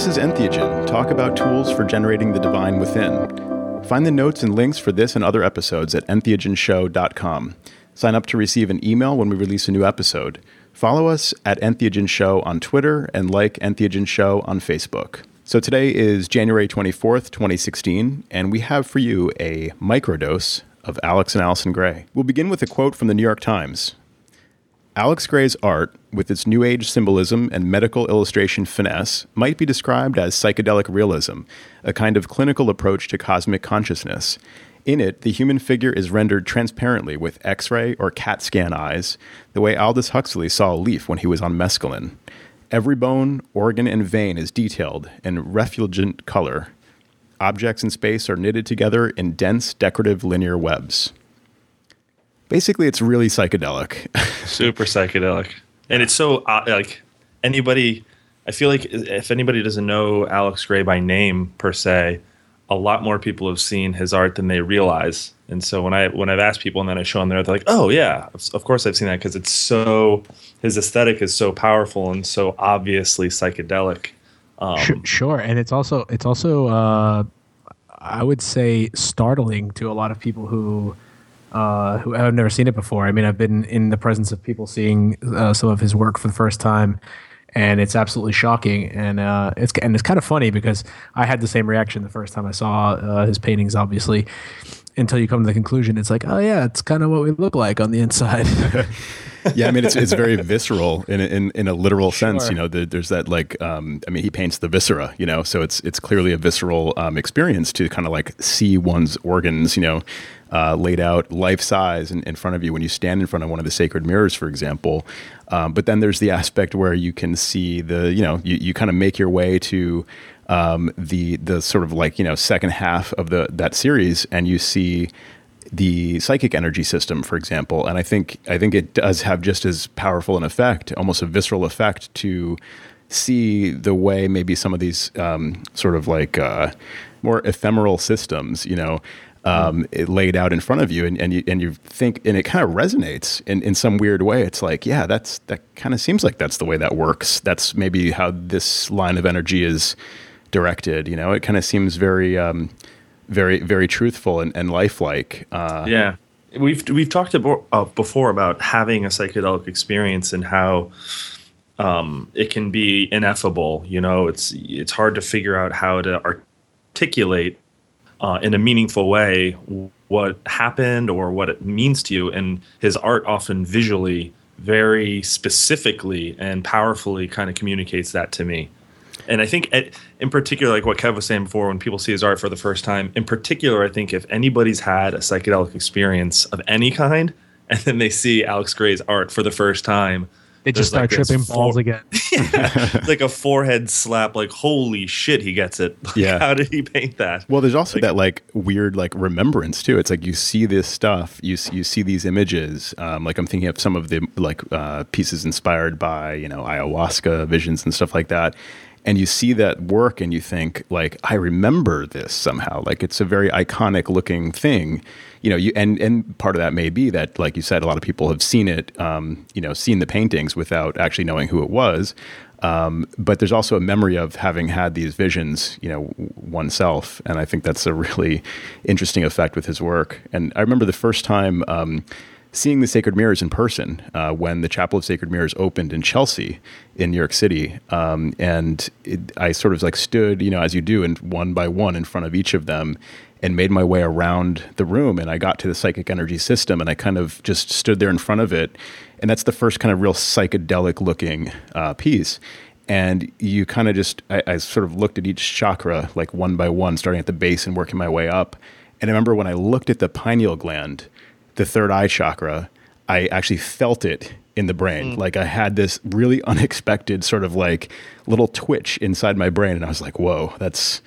This is Entheogen, talk about tools for generating the divine within. Find the notes and links for this and other episodes at entheogenshow.com. Sign up to receive an email when we release a new episode. Follow us at Entheogen Show on Twitter and like Entheogen Show on Facebook. So today is January 24th, 2016, and we have for you a microdose of Alex and Allison Grey. We'll begin with a quote from the New York Times. Alex Grey's art, with its New Age symbolism and medical illustration finesse, might be described as psychedelic realism, a kind of clinical approach to cosmic consciousness. In it, the human figure is rendered transparently with X ray or CAT scan eyes, the way Aldous Huxley saw a leaf when he was on mescaline. Every bone, organ, and vein is detailed in refulgent color. Objects in space are knitted together in dense, decorative linear webs basically it's really psychedelic. Super psychedelic. And it's so uh, like anybody I feel like if anybody doesn't know Alex Grey by name per se, a lot more people have seen his art than they realize. And so when I when I've asked people and then I show them there, they're like, "Oh yeah, of course I've seen that because it's so his aesthetic is so powerful and so obviously psychedelic." Um, sure, and it's also it's also uh, I would say startling to a lot of people who uh, who have never seen it before. I mean, I've been in the presence of people seeing uh, some of his work for the first time, and it's absolutely shocking. And uh, it's and it's kind of funny because I had the same reaction the first time I saw uh, his paintings, obviously. Until you come to the conclusion, it's like, oh yeah, it's kind of what we look like on the inside. yeah, I mean it's it's very visceral in a, in in a literal sense. Sure. You know, the, there's that like um, I mean he paints the viscera. You know, so it's it's clearly a visceral um, experience to kind of like see one's organs. You know, uh, laid out life size in, in, front of you when you stand in front of one of the sacred mirrors, for example. Um, but then there's the aspect where you can see the, you know, you, you kind of make your way to um, the the sort of like you know second half of the that series, and you see the psychic energy system, for example. And I think I think it does have just as powerful an effect, almost a visceral effect, to see the way maybe some of these um, sort of like uh, more ephemeral systems, you know, um, it laid out in front of you, and, and you and you think, and it kind of resonates in, in some weird way. It's like, yeah, that's that kind of seems like that's the way that works. That's maybe how this line of energy is directed. You know, it kind of seems very, um, very, very truthful and, and lifelike. Uh, yeah, we've we've talked about, uh, before about having a psychedelic experience and how. Um, it can be ineffable. You know, it's it's hard to figure out how to articulate uh, in a meaningful way what happened or what it means to you. And his art often visually, very specifically and powerfully, kind of communicates that to me. And I think, in particular, like what Kev was saying before, when people see his art for the first time, in particular, I think if anybody's had a psychedelic experience of any kind, and then they see Alex Grey's art for the first time, they just start like tripping balls again. yeah, like a forehead slap. Like holy shit, he gets it. Like, yeah, how did he paint that? Well, there's also like, that like weird like remembrance too. It's like you see this stuff, you you see these images. Um, like I'm thinking of some of the like uh, pieces inspired by you know ayahuasca visions and stuff like that and you see that work and you think like i remember this somehow. Like it's a very iconic looking thing you know you and and part of that may be that like you said a lot of people have seen it um, you know seen the paintings without actually knowing who it was. Um, but there's also a memory of having had these visions, you know, oneself, and I think that's a really interesting effect with his work. And I remember the first time um, seeing the Sacred Mirrors in person uh, when the Chapel of Sacred Mirrors opened in Chelsea, in New York City, um, and it, I sort of like stood, you know, as you do, and one by one in front of each of them, and made my way around the room, and I got to the psychic energy system, and I kind of just stood there in front of it, and that's the first kind of real psychedelic looking uh, piece. And you kind of just, I, I sort of looked at each chakra like one by one, starting at the base and working my way up. And I remember when I looked at the pineal gland, the third eye chakra, I actually felt it in the brain. Mm. Like I had this really unexpected sort of like little twitch inside my brain, and I was like, "Whoa, that's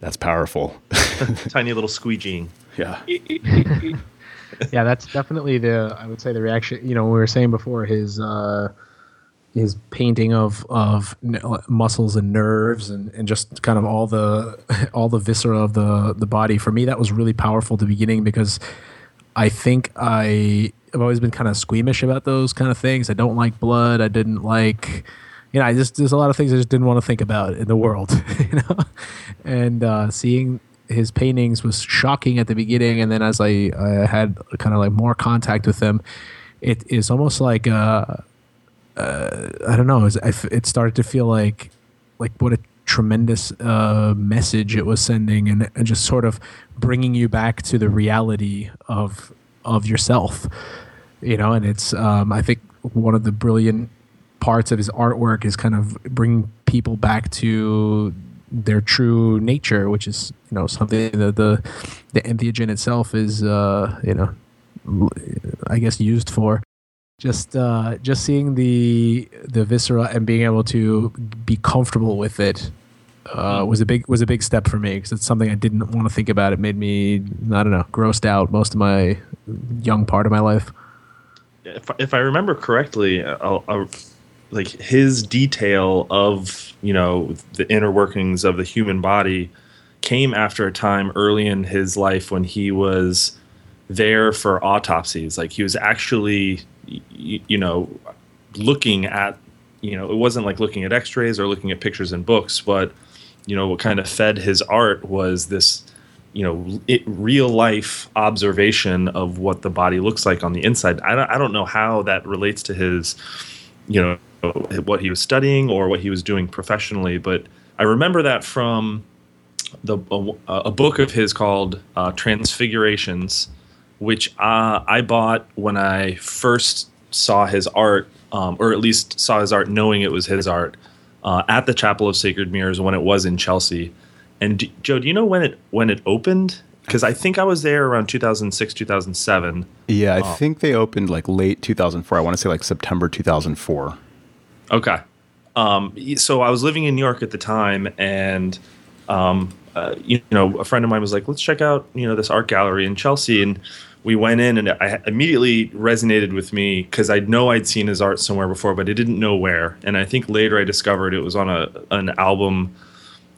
that's powerful." Tiny little squeegeeing. Yeah. yeah, that's definitely the I would say the reaction. You know, we were saying before his uh, his painting of of muscles and nerves and, and just kind of all the all the viscera of the the body. For me, that was really powerful at the beginning because I think I have always been kind of squeamish about those kind of things. I don't like blood. I didn't like you know, I just there's a lot of things I just didn't want to think about in the world, you know, and uh, seeing his paintings was shocking at the beginning, and then as I, I had kind of like more contact with them, it is almost like uh, uh, I don't know, it started to feel like like what a tremendous uh, message it was sending, and, and just sort of bringing you back to the reality of of yourself, you know, and it's um, I think one of the brilliant parts of his artwork is kind of bringing people back to their true nature, which is you know something that the the entheogen itself is uh, you know I guess used for. Just uh, just seeing the the viscera and being able to be comfortable with it uh, was a big was a big step for me because it's something I didn't want to think about. It made me I don't know grossed out most of my young part of my life. If if I remember correctly, I'll, I'll like his detail of you know the inner workings of the human body came after a time early in his life when he was there for autopsies like he was actually you know looking at you know it wasn't like looking at x-rays or looking at pictures in books but you know what kind of fed his art was this you know it, real life observation of what the body looks like on the inside I don't, I don't know how that relates to his you know what he was studying or what he was doing professionally. But I remember that from the a, a book of his called uh, Transfigurations, which uh, I bought when I first saw his art, um, or at least saw his art knowing it was his art, uh, at the Chapel of Sacred Mirrors when it was in Chelsea. And do, Joe, do you know when it when it opened? Because I think I was there around 2006, 2007. Yeah, I uh, think they opened like late 2004. I want to say like September 2004. Okay. Um, so I was living in New York at the time, and um, uh, you know, a friend of mine was like, "Let's check out you know this art gallery in Chelsea," and we went in, and I immediately resonated with me because I know I'd seen his art somewhere before, but I didn't know where. And I think later I discovered it was on a an album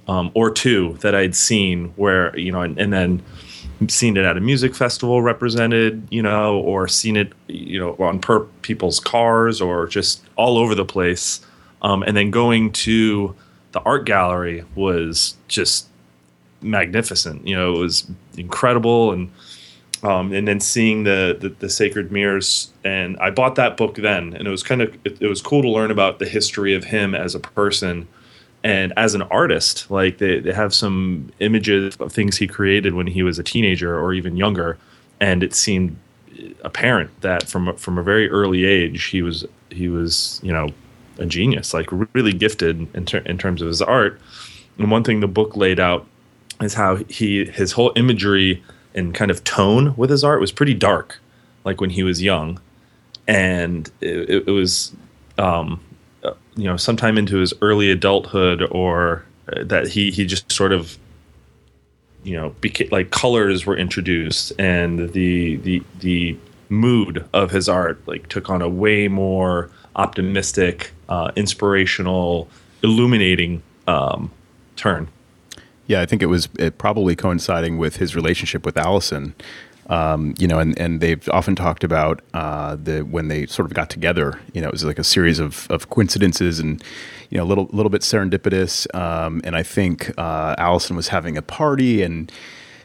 um, or two that I'd seen, where you know, and, and then seen it at a music festival represented, you know, or seen it, you know, on per people's cars or just all over the place. Um, and then going to the art gallery was just magnificent. You know, it was incredible, and um, and then seeing the, the, the sacred mirrors, and I bought that book then, and it was kind of it, it was cool to learn about the history of him as a person and as an artist. Like they, they have some images of things he created when he was a teenager or even younger and it seemed apparent that from from a very early age he was he was you know a genius like really gifted in, ter- in terms of his art. And one thing the book laid out is how he his whole imagery and kind of tone with his art was pretty dark like when he was young. And it, it was um, you know sometime into his early adulthood or uh, that he he just sort of you know became like colors were introduced and the the the mood of his art like took on a way more optimistic uh, inspirational illuminating um, turn yeah i think it was it probably coinciding with his relationship with allison um, you know, and, and they've often talked about uh, the when they sort of got together. You know, it was like a series of, of coincidences and you know a little little bit serendipitous. Um, and I think uh, Allison was having a party and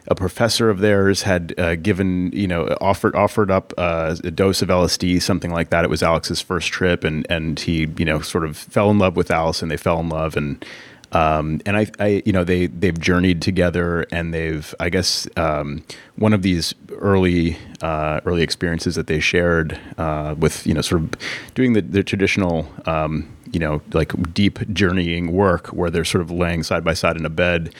a professor of theirs had uh, given, you know, offered offered up uh, a dose of LSD, something like that. It was Alex's first trip, and and he, you know, sort of fell in love with Allison. They fell in love, and um, and I, I, you know, they they've journeyed together, and they've, I guess, um, one of these early uh, early experiences that they shared uh, with, you know, sort of doing the, the traditional, um, you know, like deep journeying work where they're sort of laying side by side in a bed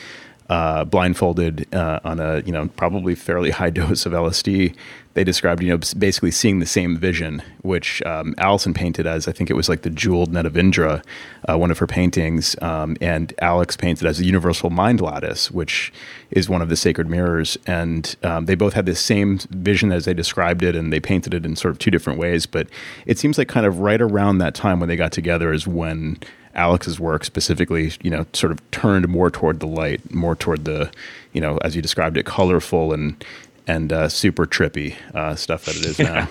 uh, blindfolded uh, on a you know probably fairly high dose of LSD. They described you know basically seeing the same vision, which um, Allison painted as I think it was like the jeweled net of Indra, uh, one of her paintings, um, and Alex painted as the universal mind lattice, which is one of the sacred mirrors. And um, they both had the same vision as they described it, and they painted it in sort of two different ways. But it seems like kind of right around that time when they got together is when Alex's work specifically, you know, sort of turned more toward the light, more toward the, you know, as you described it, colorful and and uh, super trippy uh, stuff that it is now.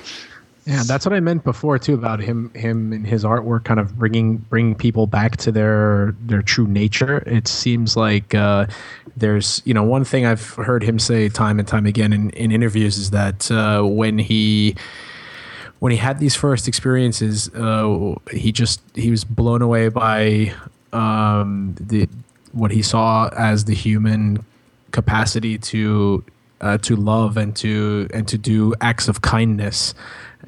Yeah, that's what I meant before too about him him and his artwork kind of bringing bringing people back to their their true nature. It seems like uh, there's you know one thing I've heard him say time and time again in, in interviews is that uh, when he when he had these first experiences, uh, he just he was blown away by um, the what he saw as the human capacity to uh, to love and to and to do acts of kindness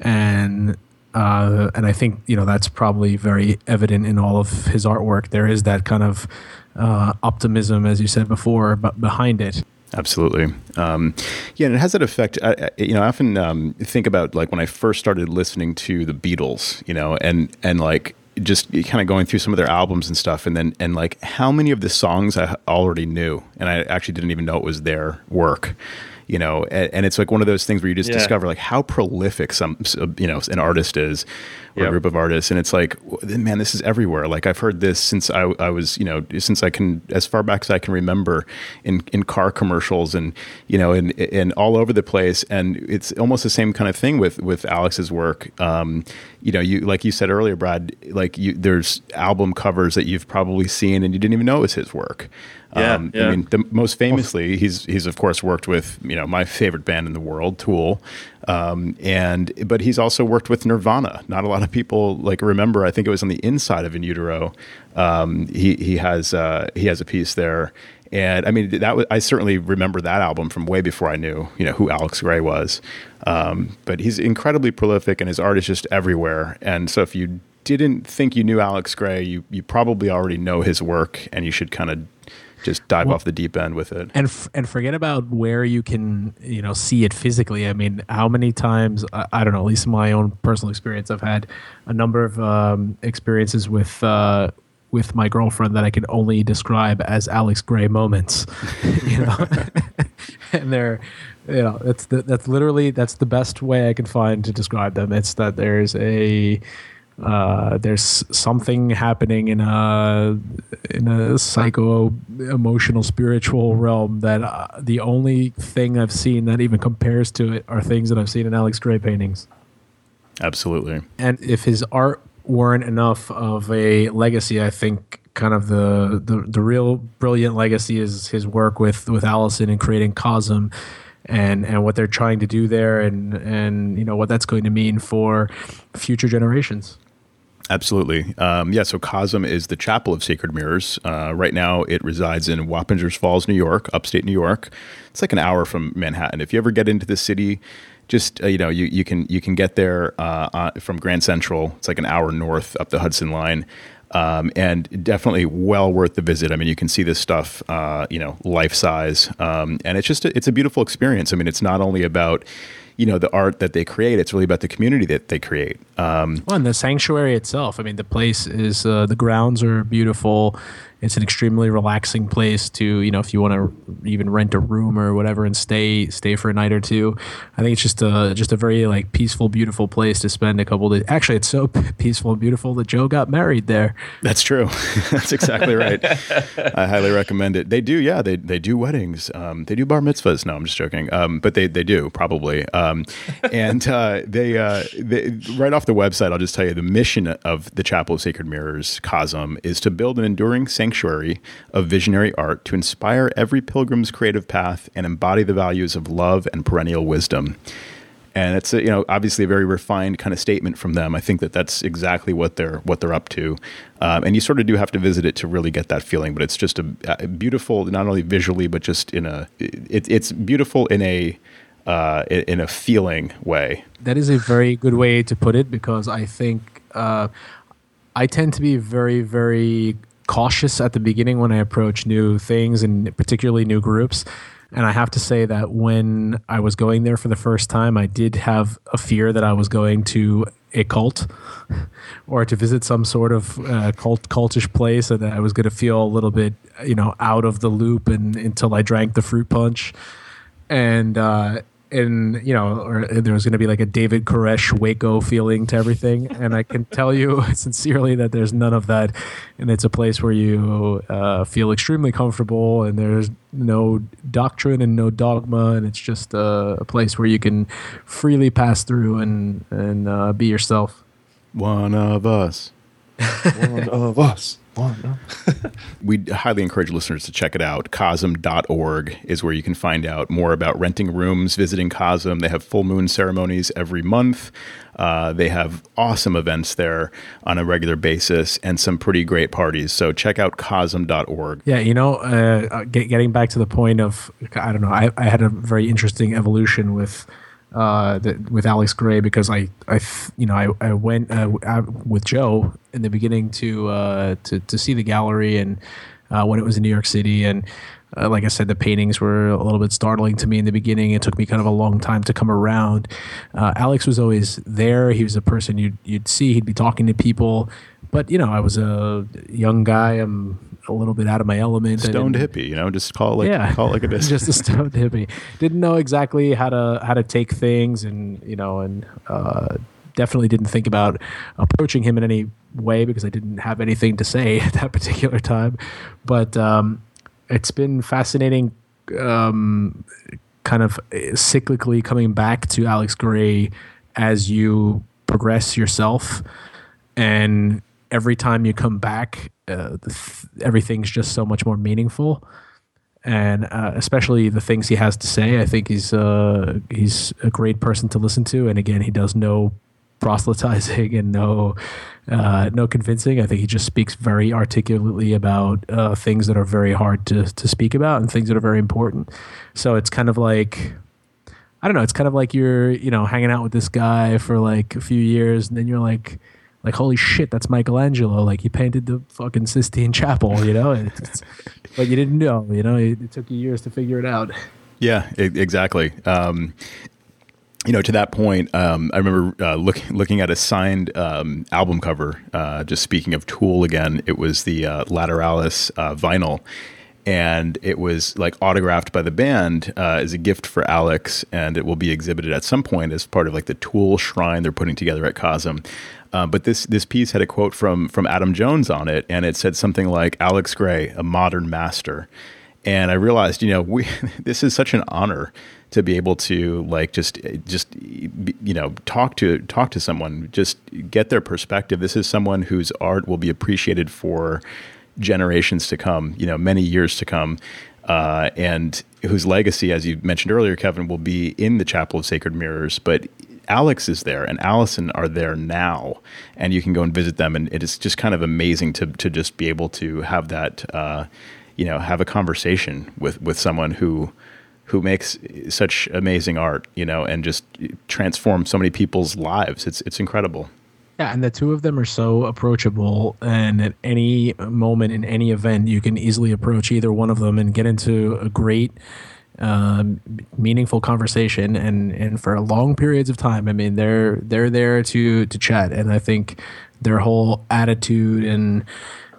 and uh, and I think you know that's probably very evident in all of his artwork. There is that kind of uh, optimism, as you said before, but behind it. Absolutely, um, yeah, and it has that effect. I, you know, I often um, think about like when I first started listening to the Beatles, you know, and and like just kind of going through some of their albums and stuff, and then and like how many of the songs I already knew, and I actually didn't even know it was their work you know, and, and, it's like one of those things where you just yeah. discover like how prolific some, you know, an artist is or yep. a group of artists. And it's like, man, this is everywhere. Like I've heard this since I, I was, you know, since I can, as far back as I can remember in, in car commercials and, you know, and, and all over the place. And it's almost the same kind of thing with, with Alex's work. Um, you know, you, like you said earlier, Brad, like you, there's album covers that you've probably seen and you didn't even know it was his work. Yeah, um, yeah. I mean, the, most famously, he's he's of course worked with you know my favorite band in the world, Tool, um, and but he's also worked with Nirvana. Not a lot of people like remember. I think it was on the inside of In Utero. Um, he he has uh, he has a piece there, and I mean that was, I certainly remember that album from way before I knew you know who Alex Grey was. Um, but he's incredibly prolific, and his art is just everywhere. And so if you didn't think you knew Alex Grey, you you probably already know his work, and you should kind of just dive well, off the deep end with it. And f- and forget about where you can you know see it physically. I mean, how many times I, I don't know. At least in my own personal experience, I've had a number of um, experiences with. Uh, with my girlfriend that I can only describe as Alex Grey moments, you know, and they're, you know, that's the, that's literally that's the best way I can find to describe them. It's that there's a uh, there's something happening in a in a psycho emotional spiritual realm that uh, the only thing I've seen that even compares to it are things that I've seen in Alex Grey paintings. Absolutely. And if his art weren't enough of a legacy, I think kind of the the, the real brilliant legacy is his work with with Allison and creating Cosm and and what they're trying to do there and and you know what that's going to mean for future generations. Absolutely. Um, yeah, so Cosm is the Chapel of Sacred Mirrors. Uh, right now, it resides in Wappingers Falls, New York, upstate New York. It's like an hour from Manhattan. If you ever get into the city, just uh, you know, you, you can you can get there uh, from Grand Central. It's like an hour north up the Hudson Line, um, and definitely well worth the visit. I mean, you can see this stuff, uh, you know, life size, um, and it's just a, it's a beautiful experience. I mean, it's not only about you know the art that they create. It's really about the community that they create. Um, well, and the sanctuary itself. I mean, the place is uh, the grounds are beautiful it's an extremely relaxing place to you know if you want to even rent a room or whatever and stay stay for a night or two. I think it's just a just a very like peaceful beautiful place to spend a couple days. Actually it's so peaceful and beautiful that joe got married there. That's true. That's exactly right. I highly recommend it. They do yeah they, they do weddings. Um, they do bar mitzvahs. No i'm just joking. Um, but they, they do probably. Um, and uh, they, uh, they right off the website i'll just tell you the mission of the chapel of sacred mirrors Cosm is to build an enduring sanctuary sanctuary of visionary art to inspire every pilgrim's creative path and embody the values of love and perennial wisdom. And it's a, you know obviously a very refined kind of statement from them. I think that that's exactly what they're what they're up to, um, and you sort of do have to visit it to really get that feeling. But it's just a, a beautiful, not only visually but just in a it, it's beautiful in a uh, in a feeling way. That is a very good way to put it because I think uh, I tend to be very, very cautious at the beginning when I approach new things and particularly new groups. And I have to say that when I was going there for the first time, I did have a fear that I was going to a cult or to visit some sort of uh, cult cultish place and that I was going to feel a little bit, you know, out of the loop and until I drank the fruit punch. And uh, and you know, or there was going to be like a David Koresh Waco feeling to everything. And I can tell you sincerely that there's none of that, and it's a place where you uh, feel extremely comfortable, and there's no doctrine and no dogma, and it's just a, a place where you can freely pass through and and uh, be yourself. One of us. One of us. we highly encourage listeners to check it out. Cosm.org is where you can find out more about renting rooms, visiting Cosm. They have full moon ceremonies every month. Uh, they have awesome events there on a regular basis and some pretty great parties. So check out Cosm.org. Yeah, you know, uh, uh, get, getting back to the point of, I don't know, I, I had a very interesting evolution with uh, the, with Alex Grey because I, I, you know, I, I went uh, with Joe in the beginning to uh, to to see the gallery and uh, when it was in New York City and. Uh, like I said, the paintings were a little bit startling to me in the beginning. It took me kind of a long time to come around. Uh, Alex was always there. He was a person you'd you'd see. He'd be talking to people, but you know, I was a young guy. I'm a little bit out of my element. Stoned hippie, you know, just call it like yeah, call it like it is. just a stoned hippie. Didn't know exactly how to how to take things, and you know, and uh, definitely didn't think about approaching him in any way because I didn't have anything to say at that particular time. But um, it's been fascinating. Um, kind of cyclically coming back to Alex Grey as you progress yourself and every time you come back, uh, th- everything's just so much more meaningful. And uh, especially the things he has to say, I think he's uh, he's a great person to listen to. And again, he does no proselytizing and no uh, no convincing. I think he just speaks very articulately about uh, things that are very hard to to speak about and things that are very important. So it's kind of like I don't know. It's kind of like you're you know hanging out with this guy for like a few years, and then you're like like holy shit that's michelangelo. Like he painted the fucking sistine chapel you know? But you didn't know you know? It, it, took you years to figure it out. Yeah exactly. Um, you know, to that point, um, I remember uh, look, looking at a signed um, album cover. Uh, just speaking of Tool again, it was the uh, Lateralus uh, vinyl, and it was like autographed by the band uh, as a gift for Alex, and it will be exhibited at some point as part of like the Tool shrine they're putting together at Cosm. Uh, but this this piece had a quote from from Adam Jones on it, and it said something like Alex Grey, a modern master. And I realized, you know, we this is such an honor to be able to like just just you know talk to talk to someone, just get their perspective. This is someone whose art will be appreciated for generations to come, you know, many years to come. Uh, and whose legacy, as you mentioned earlier, Kevin, will be in the Chapel of Sacred Mirrors. But Alex is there and Allison are there now, and you can go and visit them. And it is just kind of amazing to to just be able to have that, uh, you know, have a conversation with with someone who who makes such amazing art, you know, and just transforms so many people's lives. It's it's incredible. Yeah, and the two of them are so approachable, and at any moment in any event, you can easily approach either one of them and get into a great um, meaningful conversation and and for long periods of time. I mean, they're they're there to to chat, and I think their whole attitude and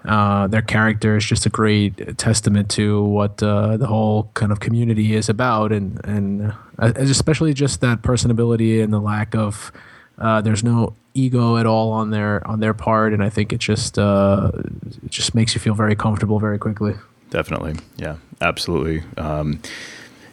uh, their character is just a great testament to what uh, the whole kind of community is about, and and uh, especially just that personability and the lack of uh, there's no ego at all on their on their part, and I think it just uh, it just makes you feel very comfortable very quickly. Definitely, yeah, absolutely. Um,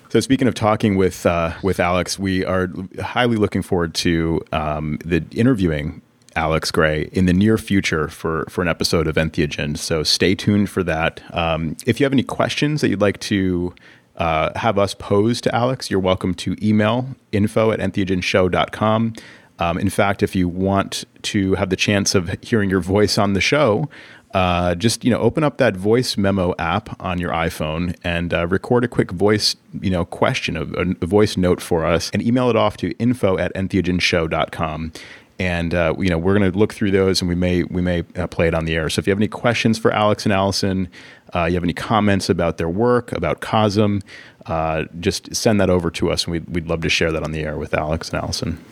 so speaking of talking with uh, with Alex, we are highly looking forward to um, the interviewing Alex Grey in the near future for for an episode of Entheogen. So stay tuned for that. Um, if you have any questions that you'd like to uh, have us pose to Alex, you're welcome to email info at entheogenshow.com. Um, in fact, if you want to have the chance of hearing your voice on the show, uh, just you know open up that voice memo app on your iphone and uh, record a quick voice you know question a, a, voice note for us and email it off to info at entheogenshow.com and uh, you know we're going to look through those and we may we may uh, play it on the air. So if you have any questions for alex and allison uh, you have any comments about their work about cosm uh, just send that over to us and we'd, we'd love to share that on the air with alex and allison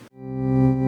thank you.